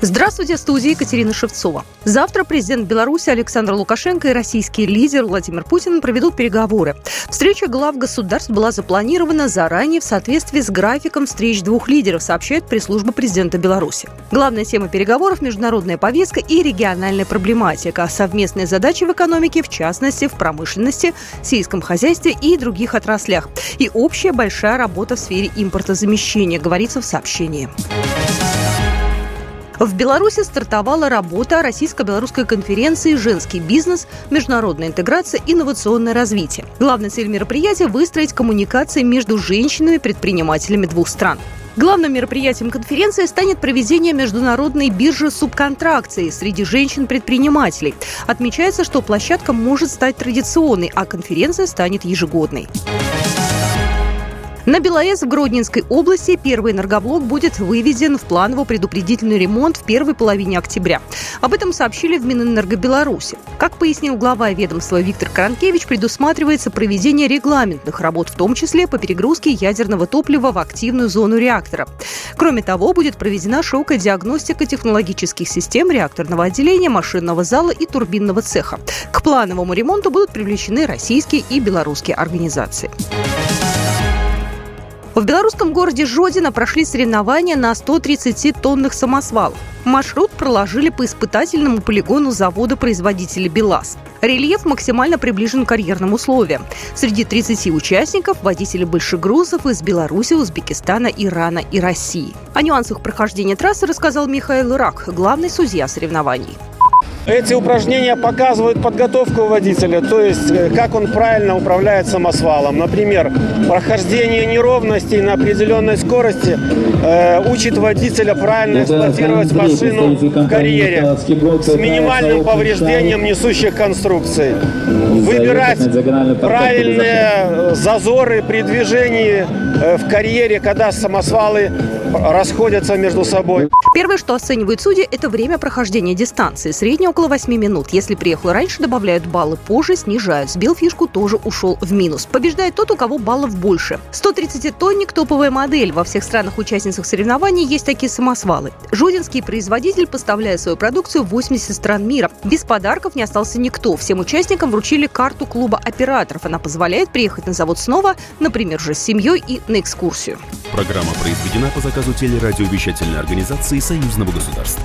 Здравствуйте, студия Екатерина Шевцова. Завтра президент Беларуси Александр Лукашенко и российский лидер Владимир Путин проведут переговоры. Встреча глав государств была запланирована заранее в соответствии с графиком встреч двух лидеров, сообщает пресс-служба президента Беларуси. Главная тема переговоров – международная повестка и региональная проблематика, совместные задачи в экономике, в частности, в промышленности, сельском хозяйстве и других отраслях. И общая большая работа в сфере импортозамещения, говорится в сообщении. В Беларуси стартовала работа российско-белорусской конференции «Женский бизнес. Международная интеграция. Инновационное развитие». Главная цель мероприятия – выстроить коммуникации между женщинами-предпринимателями двух стран. Главным мероприятием конференции станет проведение международной биржи субконтракции среди женщин-предпринимателей. Отмечается, что площадка может стать традиционной, а конференция станет ежегодной. На БелАЭС в Гродненской области первый энергоблок будет выведен в планово-предупредительный ремонт в первой половине октября. Об этом сообщили в Минэнерго Беларуси. Как пояснил глава ведомства Виктор Каранкевич, предусматривается проведение регламентных работ, в том числе по перегрузке ядерного топлива в активную зону реактора. Кроме того, будет проведена широкая диагностика технологических систем реакторного отделения, машинного зала и турбинного цеха. К плановому ремонту будут привлечены российские и белорусские организации. В белорусском городе Жодино прошли соревнования на 130 тонных самосвалов. Маршрут проложили по испытательному полигону завода-производителя «БелАЗ». Рельеф максимально приближен к карьерным условиям. Среди 30 участников – водители большегрузов из Беларуси, Узбекистана, Ирана и России. О нюансах прохождения трассы рассказал Михаил Рак, главный судья соревнований. Эти упражнения показывают подготовку водителя, то есть э, как он правильно управляет самосвалом. Например, прохождение неровностей на определенной скорости э, учит водителя правильно эксплуатировать машину в карьере с минимальным повреждением несущих конструкций. Выбирать правильные зазоры при движении э, в карьере, когда самосвалы расходятся между собой. Первое, что оценивают судьи, это время прохождения дистанции. Среднее около 8 минут. Если приехал раньше, добавляют баллы, позже снижают. Сбил фишку, тоже ушел в минус. Побеждает тот, у кого баллов больше. 130-тонник – топовая модель. Во всех странах-участницах соревнований есть такие самосвалы. Жодинский производитель поставляет свою продукцию в 80 стран мира. Без подарков не остался никто. Всем участникам вручили карту клуба операторов. Она позволяет приехать на завод снова, например, же с семьей и на экскурсию. Программа произведена по заказу телерадиовещательной организации Союзного государства.